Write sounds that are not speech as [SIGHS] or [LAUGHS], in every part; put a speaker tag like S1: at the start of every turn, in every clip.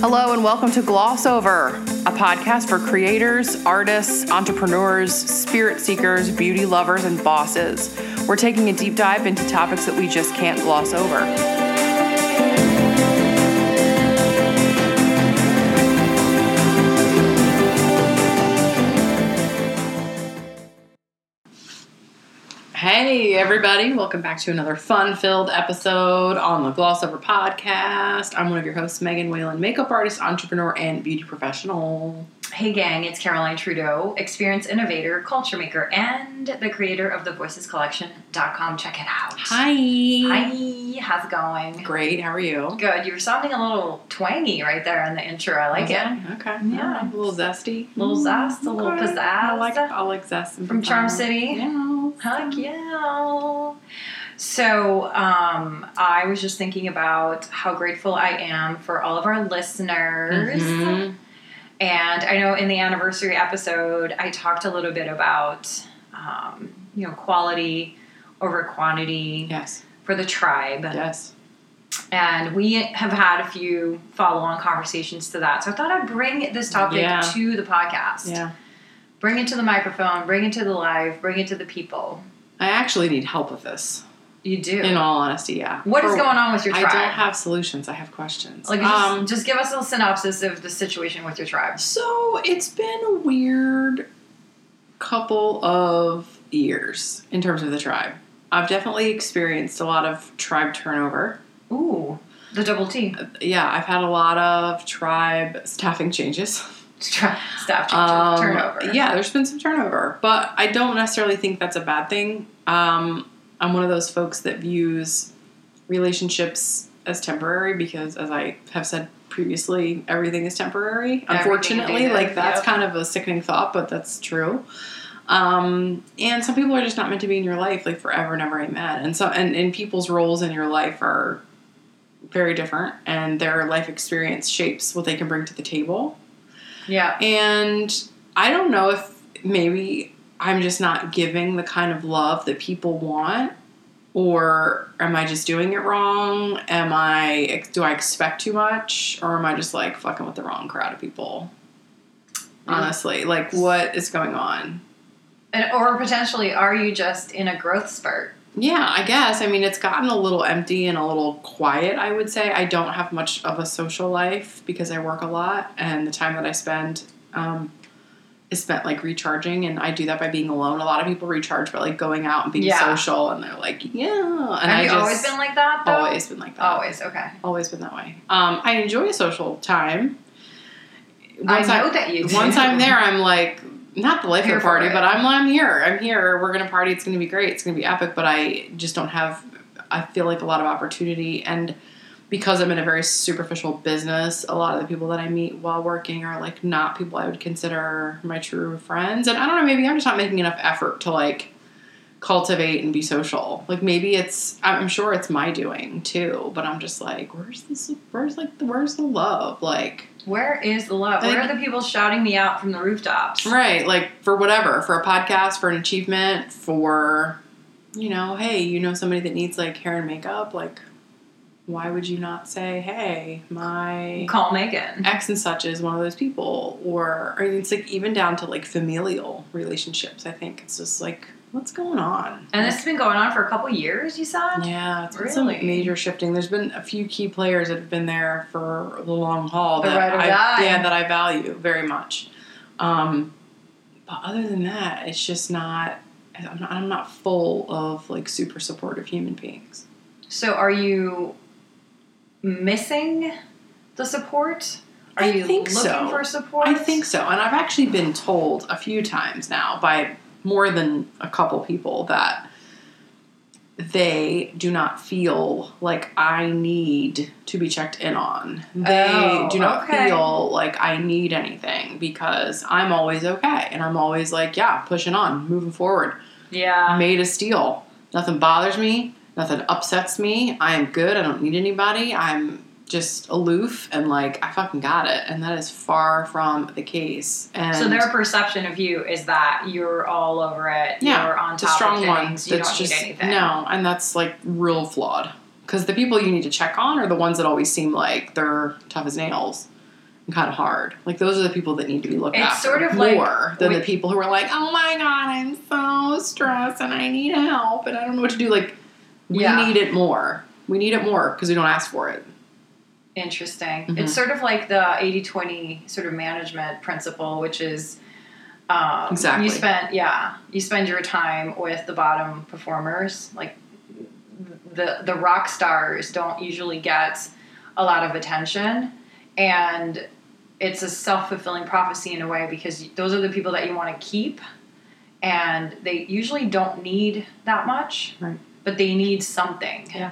S1: Hello, and welcome to Gloss Over, a podcast for creators, artists, entrepreneurs, spirit seekers, beauty lovers, and bosses. We're taking a deep dive into topics that we just can't gloss over. Hey, everybody. Welcome back to another fun filled episode on the Gloss Over podcast. I'm one of your hosts, Megan Whalen, makeup artist, entrepreneur, and beauty professional.
S2: Hey gang, it's Caroline Trudeau, experience innovator, culture maker, and the creator of the Voices Collection.com. Check it out.
S1: Hi.
S2: Hi, how's it going?
S1: Great. How are you?
S2: Good. You were sounding a little twangy right there in the intro. I like it.
S1: Okay.
S2: Yeah.
S1: A little zesty.
S2: A little zest, a little pizzazz.
S1: I like, I like zest.
S2: From Charm. City?
S1: Yeah.
S2: Heck yeah. So, um, I was just thinking about how grateful I am for all of our listeners.
S1: Mhm.
S2: And I know in the anniversary episode, I talked a little bit about, um, you know, quality over quantity
S1: Yes.
S2: for the tribe.
S1: Yes.
S2: And we have had a few follow on conversations to that. So I thought I'd bring this topic
S1: Yeah.
S2: to the podcast.
S1: Yeah.
S2: Bring it to the microphone, bring it to the live, bring it to the people.
S1: I actually need help with this.
S2: You do.
S1: In all honesty, yeah.
S2: what is
S1: For-
S2: going on with your tribe?
S1: I don't have solutions. I have questions.
S2: like, just,
S1: um,
S2: just give us a synopsis of the situation with your tribe.
S1: So it's been a weird couple of years in terms of the tribe. I've definitely experienced a lot of tribe turnover.
S2: Ooh, the double T.
S1: Yeah, I've had a lot of tribe staffing changes. [LAUGHS]
S2: Staff
S1: Um,
S2: turnover.
S1: Yeah, there's been some turnover, but I don't necessarily think that's a bad thing. Um, I'm one of those folks that views relationships as temporary because, as I have said previously, everything is temporary.
S2: Everything
S1: Unfortunately,
S2: is,
S1: like that's
S2: yep.
S1: kind of a sickening thought, but that's true. Um, and some people are just not meant to be in your life like forever and ever. Amen. And so, and, and people's roles in your life are very different, and their life experience shapes what they can bring to the table.
S2: Yeah.
S1: And I don't know if maybe I'm just not giving the kind of love that people want or am I just doing it wrong? Am I do I expect too much or am I just like fucking with the wrong crowd of people? Honestly, like what is going on?
S2: And, or potentially, are you just in a growth spurt?
S1: Yeah, I guess. I mean, it's gotten a little empty and a little quiet, I would say. I don't have much of a social life because I work a lot, and the time that I spend um, is spent like recharging, and I do that by being alone. A lot of people recharge by like going out and being
S2: Yeah.
S1: social, and they're like, yeah. And
S2: Have
S1: I
S2: you
S1: just,
S2: always been like that, though?
S1: always been like that.
S2: Always, okay.
S1: Always been that way. Um, I enjoy social time.
S2: I
S1: Once
S2: know that you do.
S1: Once I'm there, I'm like, not the life of the party, but I'm I'm here. I'm here. We're gonna party. It's gonna be great. It's gonna be epic. But I just don't have. I feel like a lot of opportunity, and because I'm in a very superficial business, a lot of the people that I meet while working are like not people I would consider my true friends. And I don't know. Maybe I'm just not making enough effort to like cultivate and be social. Like maybe it's. I'm sure it's my doing too. But I'm just like, where's this? Where's like the where's the love? Like.
S2: Where is the love? Where are the people shouting me out from the rooftops?
S1: Right, like for whatever, for a podcast, for an achievement, for you know, hey, you know somebody that needs like hair and makeup, like why would you not say, hey, my
S2: Call Megan.
S1: ex and such is one of those people, or I mean, it's like even down to like familial relationships. I think it's just like what's going on,
S2: And this has been going on for a couple years, you said?
S1: yeah, it's been some major shifting. There's been a few key players that have been there for the long haul
S2: The
S1: that I,
S2: die.
S1: yeah, that I value very much. Um, but other than that, it's just not. I'm not, I'm not full of like super supportive human beings.
S2: So are you missing the support? Are
S1: I
S2: you looking
S1: so.
S2: for support?
S1: I think so, and I've actually been told a few times now by more than a couple people that they do not feel like I need to be checked in on. They
S2: Oh,
S1: do not
S2: okay.
S1: feel like I need anything because I'm always okay and I'm always like, yeah, pushing on, moving forward.
S2: Yeah.
S1: Made of steel. Nothing bothers me, nothing upsets me. I am good. I don't need anybody. I'm just aloof and like I fucking got it. And that is far from the case. And
S2: So their perception of you is that you're all over it.
S1: Yeah,
S2: you're on
S1: the
S2: top
S1: strong
S2: of
S1: one
S2: things. You
S1: that's
S2: don't
S1: just
S2: need anything.
S1: no, and that's like real flawed. Because the people you need to check on are the ones that always seem like they're tough as nails. and kind of hard. Like those are the people that need to be looked
S2: It's
S1: after
S2: sort of like-
S1: more than
S2: we-
S1: the people who are like, "Oh my god, I'm so stressed and I need help and I don't know what to do." Like we
S2: Yeah.
S1: need it more. We need it more because we don't ask for it.
S2: Interesting.
S1: Mhm.
S2: It's sort of like the 80 20 sort of management principle, which is um,
S1: Exactly.
S2: you spend, yeah, you spend your time with the bottom performers. Like the, the rock stars don't usually get a lot of attention. And it's a self fulfilling prophecy in a way because those are the people that you want to keep. And they usually don't need that much,
S1: Right.
S2: but they need something.
S1: Yeah.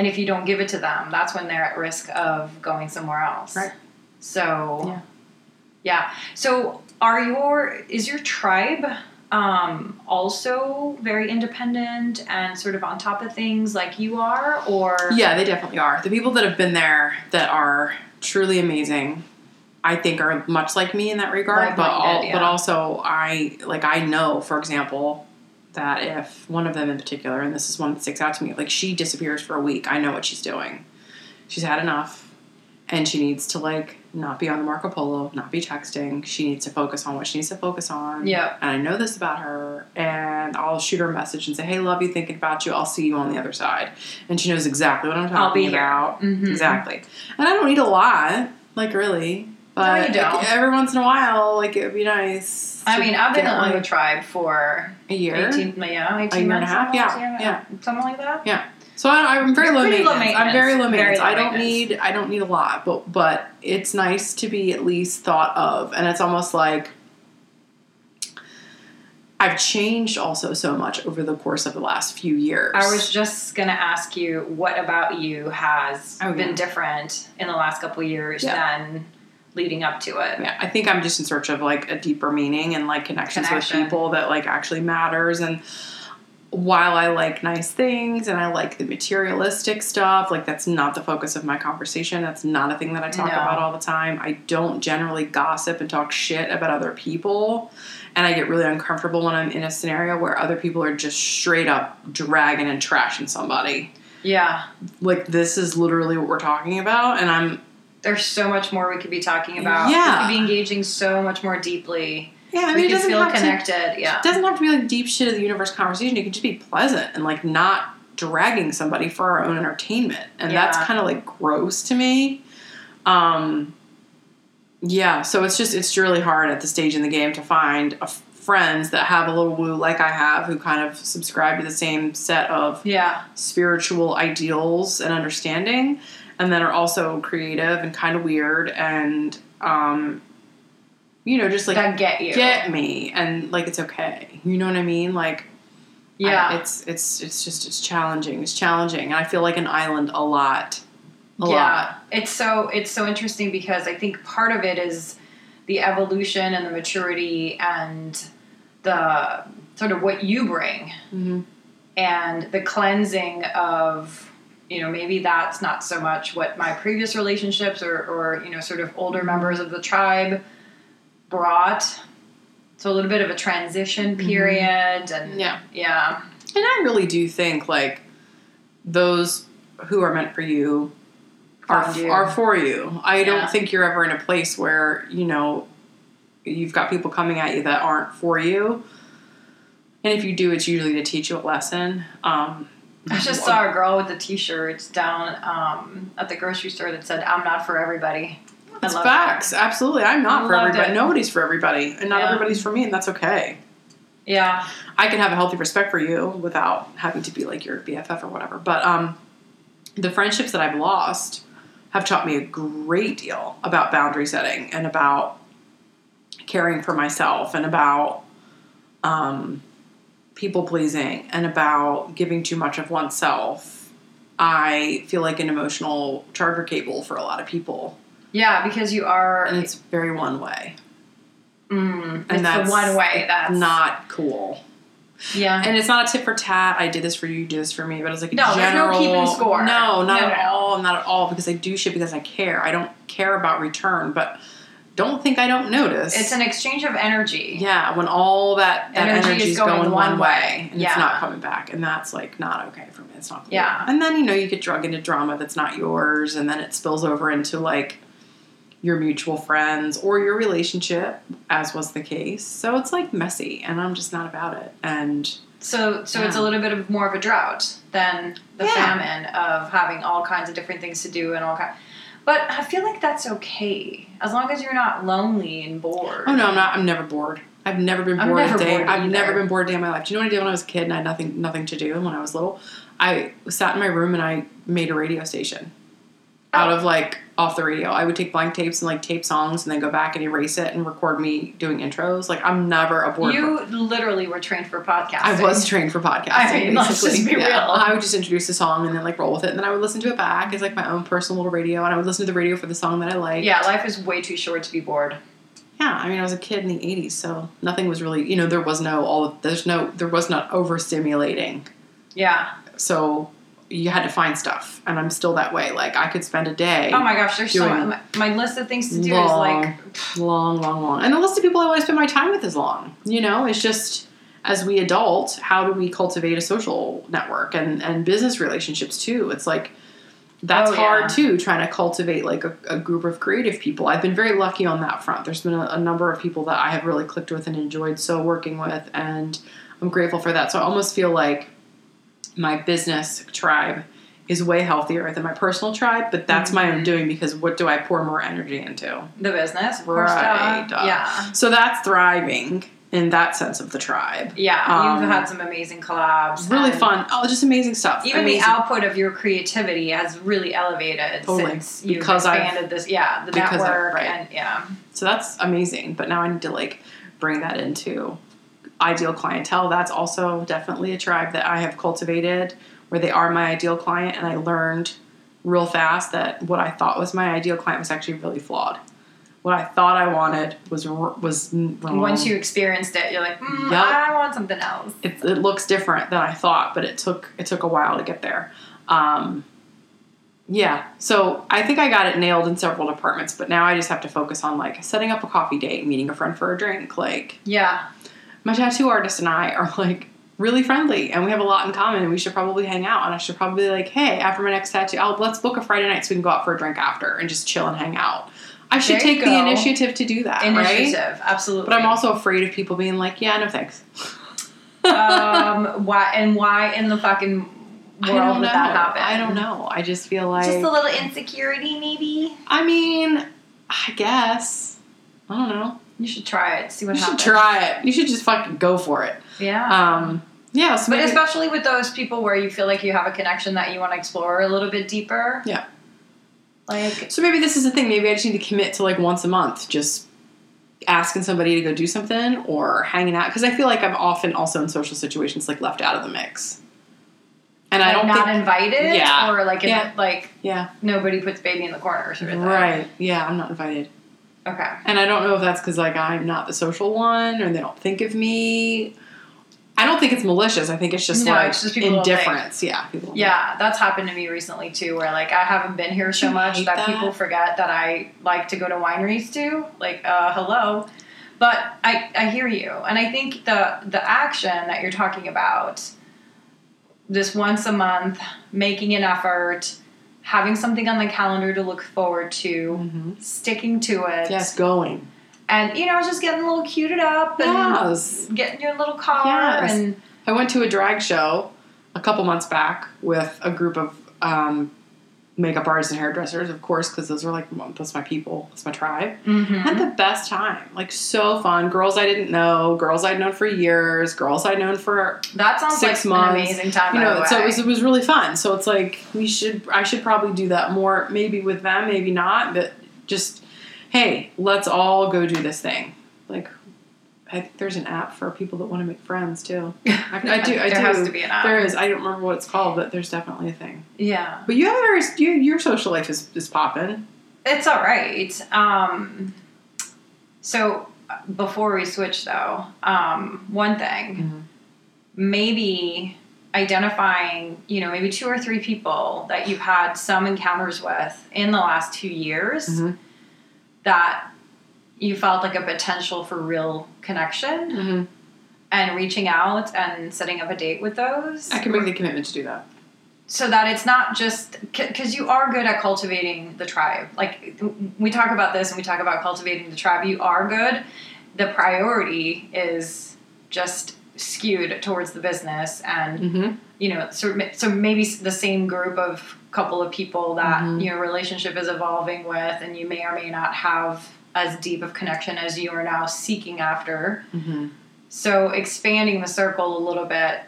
S2: And if you don't give it to them, that's when they're at risk of going somewhere else.
S1: Right.
S2: So,
S1: Yeah.
S2: yeah. So, are your is your tribe um, also very independent and sort of on top of things like you are, or
S1: Yeah, they definitely are. The people that have been there that are truly amazing, I think are much like me in that regard. But all,
S2: yeah.
S1: but also I like I know, for example, that if one of them in particular, and this is one that sticks out to me, like she disappears for a week, I know what she's doing. She's had enough, and she needs to like not be on the Marco Polo, not be texting. She needs to focus on what she needs to focus on.
S2: Yeah.
S1: And I know this about her, and I'll shoot her a message and say, "Hey, love you, thinking about you. I'll see you on the other side." And she knows exactly what I'm talking
S2: I'll be here.
S1: about.
S2: Mhm.
S1: Exactly. And I don't need a lot, like really. But
S2: you don't.
S1: like, every once in a while, like it would be nice.
S2: I mean, I've been on the tribe for
S1: a year.
S2: 18, yeah, 18
S1: A year and a half?
S2: almost,
S1: Yeah, yeah.
S2: something like that. Yeah.
S1: So I, I'm very
S2: You're
S1: low maintenance. I'm very low
S2: maintenance. Very low
S1: I don't
S2: maintenance.
S1: need I don't need a lot, but but it's nice to be at least thought of, and it's almost like I've changed also so much over the course of the last few years.
S2: I was just gonna ask you, what about you has
S1: Oh,
S2: been
S1: yeah.
S2: different in the last couple years
S1: Yeah.
S2: than leading up to it?
S1: yeah, I think I'm just in search of like a deeper meaning and like connections
S2: Connection.
S1: with people that like actually matters. And while I like nice things and I like the materialistic stuff, like that's not the focus of my conversation. That's not a thing that I talk
S2: No.
S1: about all the time. I don't generally gossip and talk shit about other people. And I get really uncomfortable when I'm in a scenario where other people are just straight up dragging and trashing somebody.
S2: Yeah.
S1: Like this is literally what we're talking about, and I'm
S2: There's so much more we could be talking about.
S1: Yeah.
S2: We could be engaging so much more deeply.
S1: yeah. I
S2: we
S1: mean, it
S2: could
S1: doesn't
S2: feel
S1: have to
S2: connected. Yeah.
S1: It doesn't have to be like deep shit of the universe conversation. It could just be pleasant and like not dragging somebody for our own entertainment. And that's kind of like gross to me. Um, yeah, so it's just it's really hard at the stage in the game to find a friends that have a little woo like I have who kind of subscribe to the same set of
S2: Yeah.
S1: spiritual ideals and understanding and then are also creative and kind of weird and um you know just like
S2: that get you.
S1: get me and like it's okay you know what i mean like
S2: yeah.
S1: I- it's it's it's just it's challenging it's challenging and i feel like an island a lot a
S2: yeah.
S1: lot
S2: It's so it's so interesting because I think part of it is the evolution and the maturity and the sort of what you bring
S1: mm-hmm.
S2: and the cleansing of you know maybe that's not so much what my previous relationships or or you know sort of older members of the tribe brought. So a little bit of a transition period and
S1: yeah.
S2: yeah.
S1: And i really do think like those who are meant for you are,
S2: you.
S1: are for you i
S2: Yeah.
S1: don't think you're ever in a place where you know you've got people coming at you that aren't for you and if you do it's usually to teach you a lesson um
S2: I just saw a girl with the T-shirts down um, at the grocery store that said, "I'm not for everybody." Love
S1: facts. Absolutely. I'm not
S2: I
S1: for everybody.
S2: it.
S1: Nobody's for everybody. And not
S2: Yeah.
S1: everybody's for me, and that's okay.
S2: Yeah,
S1: I can have a healthy respect for you without having to be like your BFF or whatever. But um, the friendships that I've lost have taught me a great deal about boundary setting and about caring for myself and about um, people pleasing and about giving too much of oneself. I feel like an emotional charger cable for a lot of people,
S2: yeah, because you are.
S1: and it's very one way.
S2: mm,
S1: and that's
S2: the one way that's
S1: not cool.
S2: Yeah,
S1: And it's not a tit for tat. I did this for you, you did this for me, but it's like a
S2: No, there's no keeping score.
S1: No, not
S2: No,
S1: at
S2: no.
S1: all. Not at all. Because I do shit because I care. I don't care about return, but don't think I don't notice.
S2: it's an exchange of energy.
S1: yeah. When all that that
S2: Energy
S1: energy
S2: is going
S1: going,
S2: one
S1: one
S2: way.
S1: way, and
S2: Yeah.
S1: it's not coming back, and that's like not okay for me. It's not. Cool.
S2: Yeah.
S1: And then you know you get drug into drama that's not yours, and then it spills over into like your mutual friends or your relationship, as was the case. So it's like messy, and I'm just not about it. And
S2: So, so it's a little bit of more of a drought than the
S1: Yeah.
S2: famine of having all kinds of different things to do and all kind. But I feel like that's okay as long as you're not lonely and bored.
S1: oh no, I'm not. I'm never bored. I've never been bored
S2: never
S1: a day.
S2: bored
S1: I've
S2: either.
S1: never been bored a day in my life. Do you know what I did when I was a kid and I had nothing nothing to do when I was little? I sat in my room and I made a radio station out
S2: Oh.
S1: of like off the radio. I would take blank tapes and like tape songs and then go back and erase it and record me doing intros. Like I'm never a bored.
S2: You literally were trained for podcasting.
S1: I was trained for podcasting.
S2: I mean, let's just be real.
S1: I would just introduce a song and then like roll with it, and then I would listen to it back as like my own personal little radio, and I would listen to the radio for the song that I like.
S2: Yeah, life is way too short to be bored.
S1: Yeah, I mean, I was a kid in the '80s, so nothing was really, you know, there was no all. There's no, there was not overstimulating.
S2: Yeah.
S1: So you had to find stuff, and I'm still that way. Like I could spend a day.
S2: Oh my gosh, there's so My, my list of things to do is
S1: long,
S2: like
S1: long, long, long, and the list of people I want to spend my time with is long. You know, it's just as we adult, how do we cultivate a social network and and business relationships too? It's like that's
S2: Oh,
S1: hard
S2: yeah.
S1: too, trying to cultivate like a, a group of creative people. I've been very lucky on that front. There's been a, a number of people that I have really clicked with and enjoyed so working with, and I'm grateful for that. So I almost feel like my business tribe is way healthier than my personal tribe, but that's my
S2: Mm-hmm.
S1: own doing because what do I pour more energy into?
S2: the business.
S1: Right.
S2: duh. Yeah.
S1: So that's thriving in that sense of the tribe.
S2: Yeah.
S1: Um,
S2: You've had some amazing collabs.
S1: Really fun. Oh, just amazing stuff.
S2: Even
S1: amazing.
S2: the output of your creativity has really elevated
S1: Totally.
S2: since you've
S1: Because I've-
S2: expanded this. Yeah, the
S1: I've-
S2: network
S1: right.
S2: and yeah.
S1: So that's amazing. But now I need to like bring that into ideal clientele. That's also definitely a tribe that I have cultivated where they are my ideal client and I learned real fast that what I thought was my ideal client was actually really flawed. What I thought I wanted was was wrong.
S2: Once you experienced it, you're like, mm,
S1: Yup.
S2: I want something else.
S1: it, it looks different than I thought, but it took it took a while to get there. Um, yeah, so I think I got it nailed in several departments, but now I just have to focus on like setting up a coffee date, meeting a friend for a drink. Like
S2: Yeah.
S1: My tattoo artist and I are like really friendly, and we have a lot in common, and we should probably hang out. And I should probably be like, hey, after my next tattoo, oh, let's book a Friday night so we can go out for a drink after and just chill and hang out. I should
S2: There
S1: take the initiative to do that,
S2: Initiative.
S1: right?
S2: Absolutely.
S1: But I'm also afraid of people being like, yeah, no thanks. [LAUGHS]
S2: um, why and why in the fucking world would
S1: know.
S2: that happen?
S1: I don't know. I just feel like
S2: Just a little insecurity, maybe.
S1: I mean, I guess. I don't know.
S2: You should try it. See what
S1: You should try it. You should just fucking go for it.
S2: Yeah.
S1: Um, yeah. So
S2: but
S1: maybe,
S2: especially with those people where you feel like you have a connection that you want to explore a little bit deeper.
S1: Yeah.
S2: Like
S1: so maybe this is the thing. Maybe I just need to commit to like once a month, just asking somebody to go do something or hanging out because I feel like I'm often also in social situations like left out of the mix. And I
S2: like
S1: don't
S2: not
S1: think.
S2: invited,
S1: Yeah.
S2: or like in
S1: Yeah.
S2: like
S1: yeah.
S2: nobody puts baby in the corner sort of.
S1: Right. Yeah. I'm not invited.
S2: Okay.
S1: And I don't know if that's because like I'm not the social one or they don't think of me. I don't think it's malicious. I think it's just
S2: No,
S1: like
S2: it's just people don't think.
S1: indifference. Yeah,
S2: Yeah, that's happened to me recently too, where like I haven't been here so much that,
S1: that?
S2: people forget that I like to go to wineries too. Like, uh, hello. But I, I hear you, and I think the the action that you're talking about, this once a month, making an effort, having something on the calendar to look forward to,
S1: Mhm.
S2: sticking to it,
S1: Yes, going.
S2: and you know, just getting a little cuted up and
S1: Yes.
S2: getting your little car
S1: Yes.
S2: and
S1: I went to a drag show a couple months back with a group of um, makeup artists and hairdressers, of course, because those are like that's my people, that's my tribe.
S2: Mhm.
S1: Had the best time, like so fun. Girls I didn't know, girls I'd known for years, girls I'd known for
S2: that sounds
S1: six
S2: like
S1: months.
S2: an amazing time.
S1: you know. So it was it was really fun. So it's like we should I should probably do that more, maybe with them, maybe not, but just hey, let's all go do this thing. Like I think there's an app for people that want to make friends too. [LAUGHS] I, I do. I
S2: there
S1: do.
S2: has to be an app.
S1: There is. I don't remember what it's called, but there's definitely a thing.
S2: Yeah,
S1: But you have a you, your social life is, is popping.
S2: it's all right. Um, so before we switch, though, um, one thing,
S1: Mhm.
S2: maybe identifying, you know, maybe two or three people that you've had some encounters with in the last two years
S1: Mhm.
S2: that you felt like a potential for real connection
S1: Mm-hmm.
S2: and reaching out and setting up a date with those.
S1: I can make the commitment to do that.
S2: so that it's not just because you are good at cultivating the tribe. Like we talk about this and we talk about cultivating the tribe. You are good. The priority is just skewed towards the business and
S1: Mm-hmm.
S2: you know so, so maybe the same group of couple of people that
S1: Mhm.
S2: your relationship is evolving with and you may or may not have as deep of connection as you are now seeking after
S1: Mm-hmm.
S2: so expanding the circle a little bit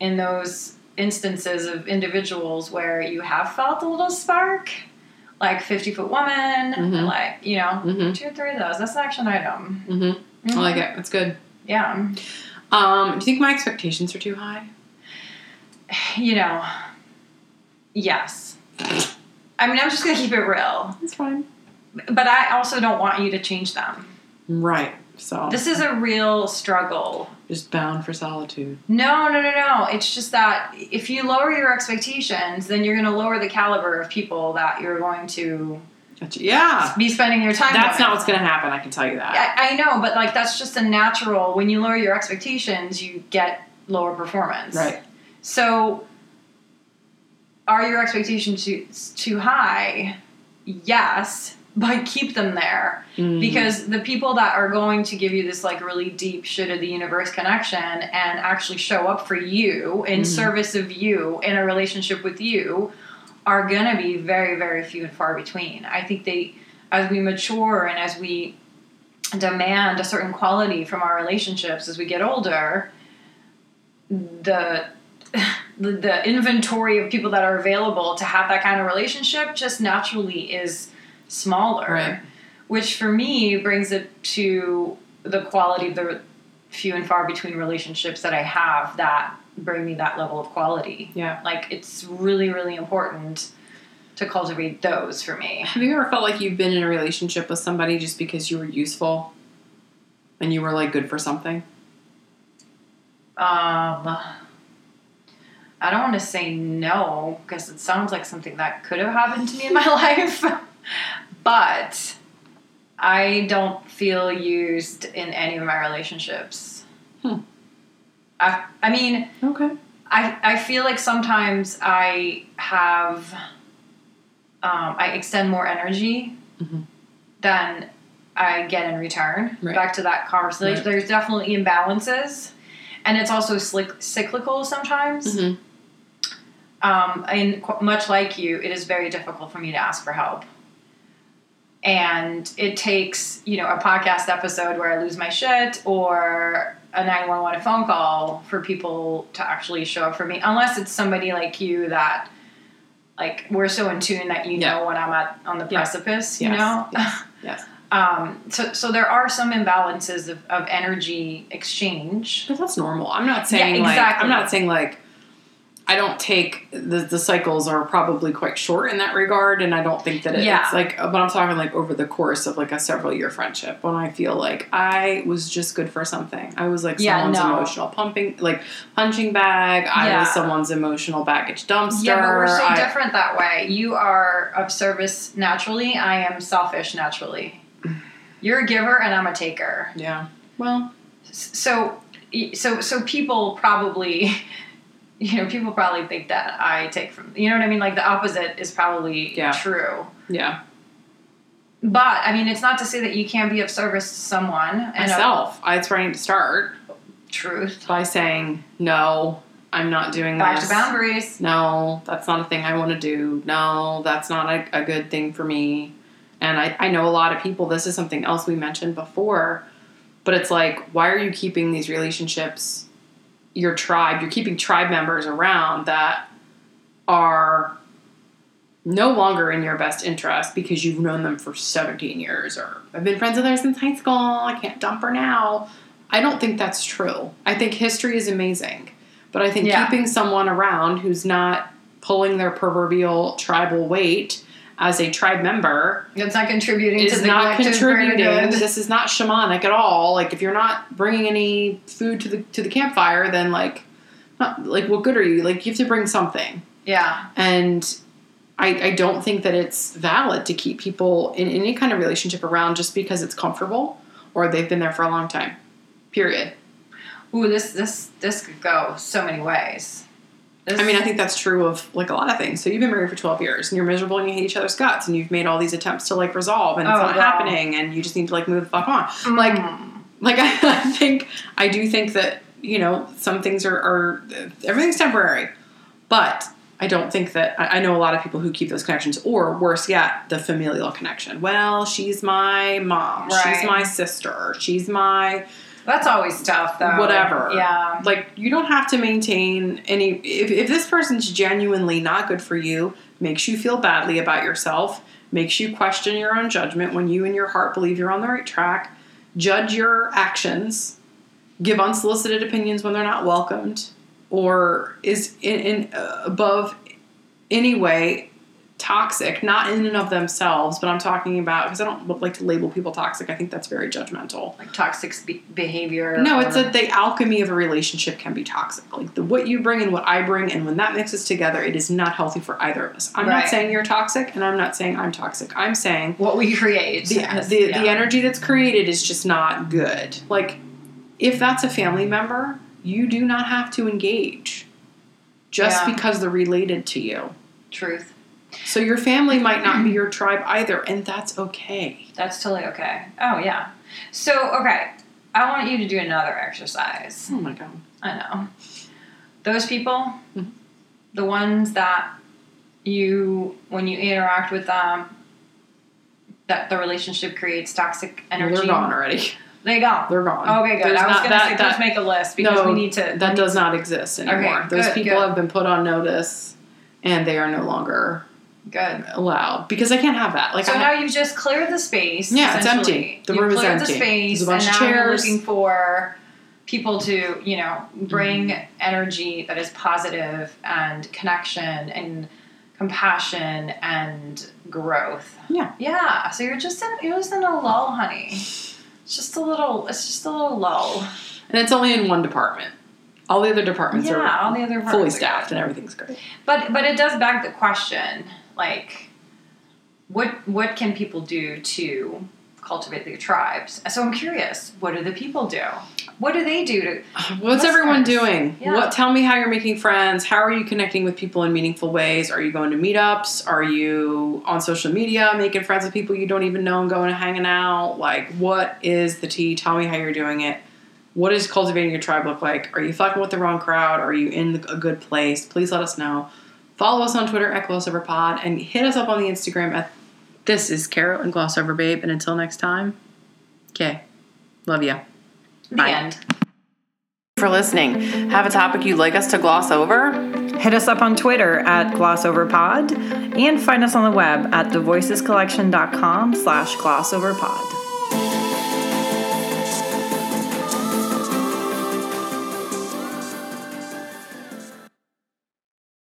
S2: in those instances of individuals where you have felt a little spark like 50 foot woman
S1: Mhm.
S2: like you know
S1: Mm-hmm.
S2: two or three of those that's an action item
S1: Mm-hmm. I like it. It's good.
S2: yeah
S1: Um, do you think my expectations are too high?
S2: you know yes i mean i'm just gonna keep it real
S1: It's fine.
S2: But I also don't want you to change them.
S1: Right. So
S2: This is a real struggle.
S1: just bound for solitude.
S2: No, no, no, no. It's just that if you lower your expectations, then you're going to lower the caliber of people that you're going to.
S1: Yeah.
S2: be spending your time with.
S1: That's
S2: with.
S1: not what's going to happen. I can tell you that.
S2: I, I know, but like that's just a natural. When you lower your expectations, you get lower performance.
S1: Right.
S2: So, are your expectations too, too high? Yes, but keep them there.
S1: Mhm.
S2: because the people that are going to give you this like really deep shit of the universe connection and actually show up for you in
S1: Mhm.
S2: service of you in a relationship with you are gonna be very very few and far between i think they as we mature and as we demand a certain quality from our relationships as we get older the, [LAUGHS] the inventory of people that are available to have that kind of relationship just naturally is smaller
S1: Right.
S2: which for me brings it to the quality of the few and far between relationships that I have that bring me that level of quality.
S1: Yeah.
S2: Like it's really, really important to cultivate those for me.
S1: Have you ever felt like you've been in a relationship with somebody just because you were useful and you were like good for something?
S2: Um, I don't want to say no because it sounds like something that could have happened to me in my [LAUGHS] life, but I don't feel used in any of my relationships.
S1: Hmm.
S2: I, I mean,
S1: Okay.
S2: I, I feel like sometimes I have um, I extend more energy
S1: Mhm.
S2: than I get in return.
S1: Right.
S2: Back to that conversation,
S1: Right.
S2: there's definitely imbalances, and it's also slick, cyclical sometimes.
S1: Mm-hmm.
S2: Um, and qu- much like you, it is very difficult for me to ask for help. And it takes, you know, a podcast episode where I lose my shit or a 911 phone call for people to actually show up for me, unless it's somebody like you that, like, we're so in tune that you
S1: Yeah.
S2: know when I'm at on the
S1: Yeah.
S2: precipice, you
S1: Yes.
S2: know?
S1: Yes. [LAUGHS] Yes.
S2: um, so, so there are some imbalances of, of energy exchange.
S1: But that's normal. I'm not saying like
S2: exactly.
S1: I'm not saying like I don't take the the cycles are probably quite short in that regard, and I don't think that it,
S2: Yeah.
S1: it's like. Uh, but I'm talking like over the course of like a several year friendship when I feel like I was just good for something. I was like
S2: Yeah,
S1: someone's
S2: no.
S1: emotional pumping like punching bag. I
S2: Yeah.
S1: was someone's emotional baggage dumpster.
S2: Yeah, but we're so
S1: I-
S2: different that way. You are of service naturally. I am selfish naturally. You're a giver and I'm a taker.
S1: Yeah. Well,
S2: So, so, so people probably, [LAUGHS] [LAUGHS] you know, people probably think that I take from. You know what I mean? Like the opposite is probably
S1: Yeah.
S2: true.
S1: yeah.
S2: But I mean, it's not to say that you can't be of service to someone. And a-
S1: Myself, I was trying to start
S2: truth.
S1: by saying no. I'm not doing
S2: Back
S1: this.
S2: to boundaries.
S1: no, that's not a thing I want to do. No, that's not a, a good thing for me. And I, I know a lot of people, this is something else we mentioned before, but it's like, why are you keeping these relationships, your tribe, you're keeping tribe members around that are no longer in your best interest because you've known them for 17 years or I've been friends with her since high school, I can't dump her now. I don't think that's true. I think history is amazing, but I think
S2: Yeah.
S1: keeping someone around who's not pulling their proverbial tribal weight as a tribe member
S2: It's not contributing to the
S1: not
S2: collective
S1: contributing. This is not shamanic at all. Like if you're not bringing any food to the to the campfire, then like, not, like what good are you? Like you have to bring something.
S2: Yeah.
S1: And I, I don't think that it's valid to keep people in any kind of relationship around just because it's comfortable or they've been there for a long time. Period.
S2: Ooh, this this this could go so many ways.
S1: I mean, I think that's true of like a lot of things. So you've been married for 12 years and you're miserable and you hate each other's guts and you've made all these attempts to like resolve and it's
S2: Oh,
S1: not
S2: wow.
S1: happening and you just need to like move the fuck on. Like,
S2: Mm.
S1: like [LAUGHS] I, I think, I do think that, you know, some things are, are everything's temporary, but I don't think that, I, I know a lot of people who keep those connections or worse yet, the familial connection. Well, she's my mom.
S2: Right.
S1: She's my sister. She's my,
S2: that's always tough, though.
S1: Whatever.
S2: Yeah.
S1: like you don't have to maintain any if, if this person's genuinely not good for you makes you feel badly about yourself makes you question your own judgment when you in your heart believe you're on the right track judge your actions give unsolicited opinions when they're not welcomed or is in, in uh, above any way toxic not in and of themselves but i'm talking about because i don't like to label people toxic i think that's very judgmental
S2: like toxic be- behavior.
S1: no, it's that the alchemy of a relationship can be toxic. Like the what you bring and what I bring, and when that mixes together, it is not healthy for either of us. I'm
S2: Right.
S1: not saying you're toxic, and I'm not saying I'm toxic. I'm saying
S2: what we create.
S1: the
S2: is-
S1: the,
S2: yeah.
S1: the energy that's created is just not good. Like if that's a family member, you do not have to engage just
S2: Yeah.
S1: because they're related to you.
S2: Truth.
S1: So your family might not be your tribe either, and that's okay.
S2: That's totally okay. Oh yeah. So okay, I want you to do another exercise.
S1: Oh my god.
S2: I know. Those people,
S1: Mhm.
S2: the ones that you, when you interact with them, that the relationship creates toxic
S1: Well,
S2: energy.
S1: they're gone already.
S2: They gone.
S1: They're gone.
S2: Okay, good.
S1: There's
S2: I was gonna
S1: that-
S2: say,
S1: that-
S2: let's make a list because
S1: No,
S2: we need to.
S1: That does not exist anymore.
S2: Okay,
S1: Those
S2: good,
S1: people
S2: good.
S1: have been put on notice and they are no longer
S2: good.
S1: allowed because I can't have that. Like
S2: so
S1: I
S2: now you've just cleared the space.
S1: Yeah, it's empty. The
S2: You've
S1: room is
S2: cleared
S1: empty.
S2: the space,
S1: There's a bunch
S2: and
S1: of
S2: now you're looking for people to, you know, bring
S1: Mm-hmm.
S2: energy that is positive and connection and compassion and growth.
S1: Yeah.
S2: Yeah. So you're just in you're just in a lull, honey. It's just a little. It's just a little lull.
S1: and it's only in one department. All the other departments
S2: Yeah.
S1: are
S2: All the other
S1: fully staffed and everything's great.
S2: But but it does beg the question, like, what what can people do to cultivate their tribes? So I'm curious, what do the people do? What do they do to? [SIGHS]
S1: What's everyone
S2: Listeners.
S1: doing?
S2: Yeah.
S1: What tell me how you're making friends. How are you connecting with people in meaningful ways? Are you going to meetups? Are you on social media making friends with people you don't even know and going and hanging out? Like what is the tea? Tell me how you're doing it. What does cultivating your tribe look like? Are you fucking with the wrong crowd? Are you in a good place? Please let us know. Follow us on Twitter at GlossOverPod and hit us up on the Instagram at this is Carol and Glossover Babe. And until next time, okay. Love ya.
S2: The
S1: Bye.
S2: end.
S1: For listening. Have a topic you'd like us to gloss over?
S3: Hit us up on Twitter at glossoverpod and find us on the web at thevoicescollection.com slash glossoverpod.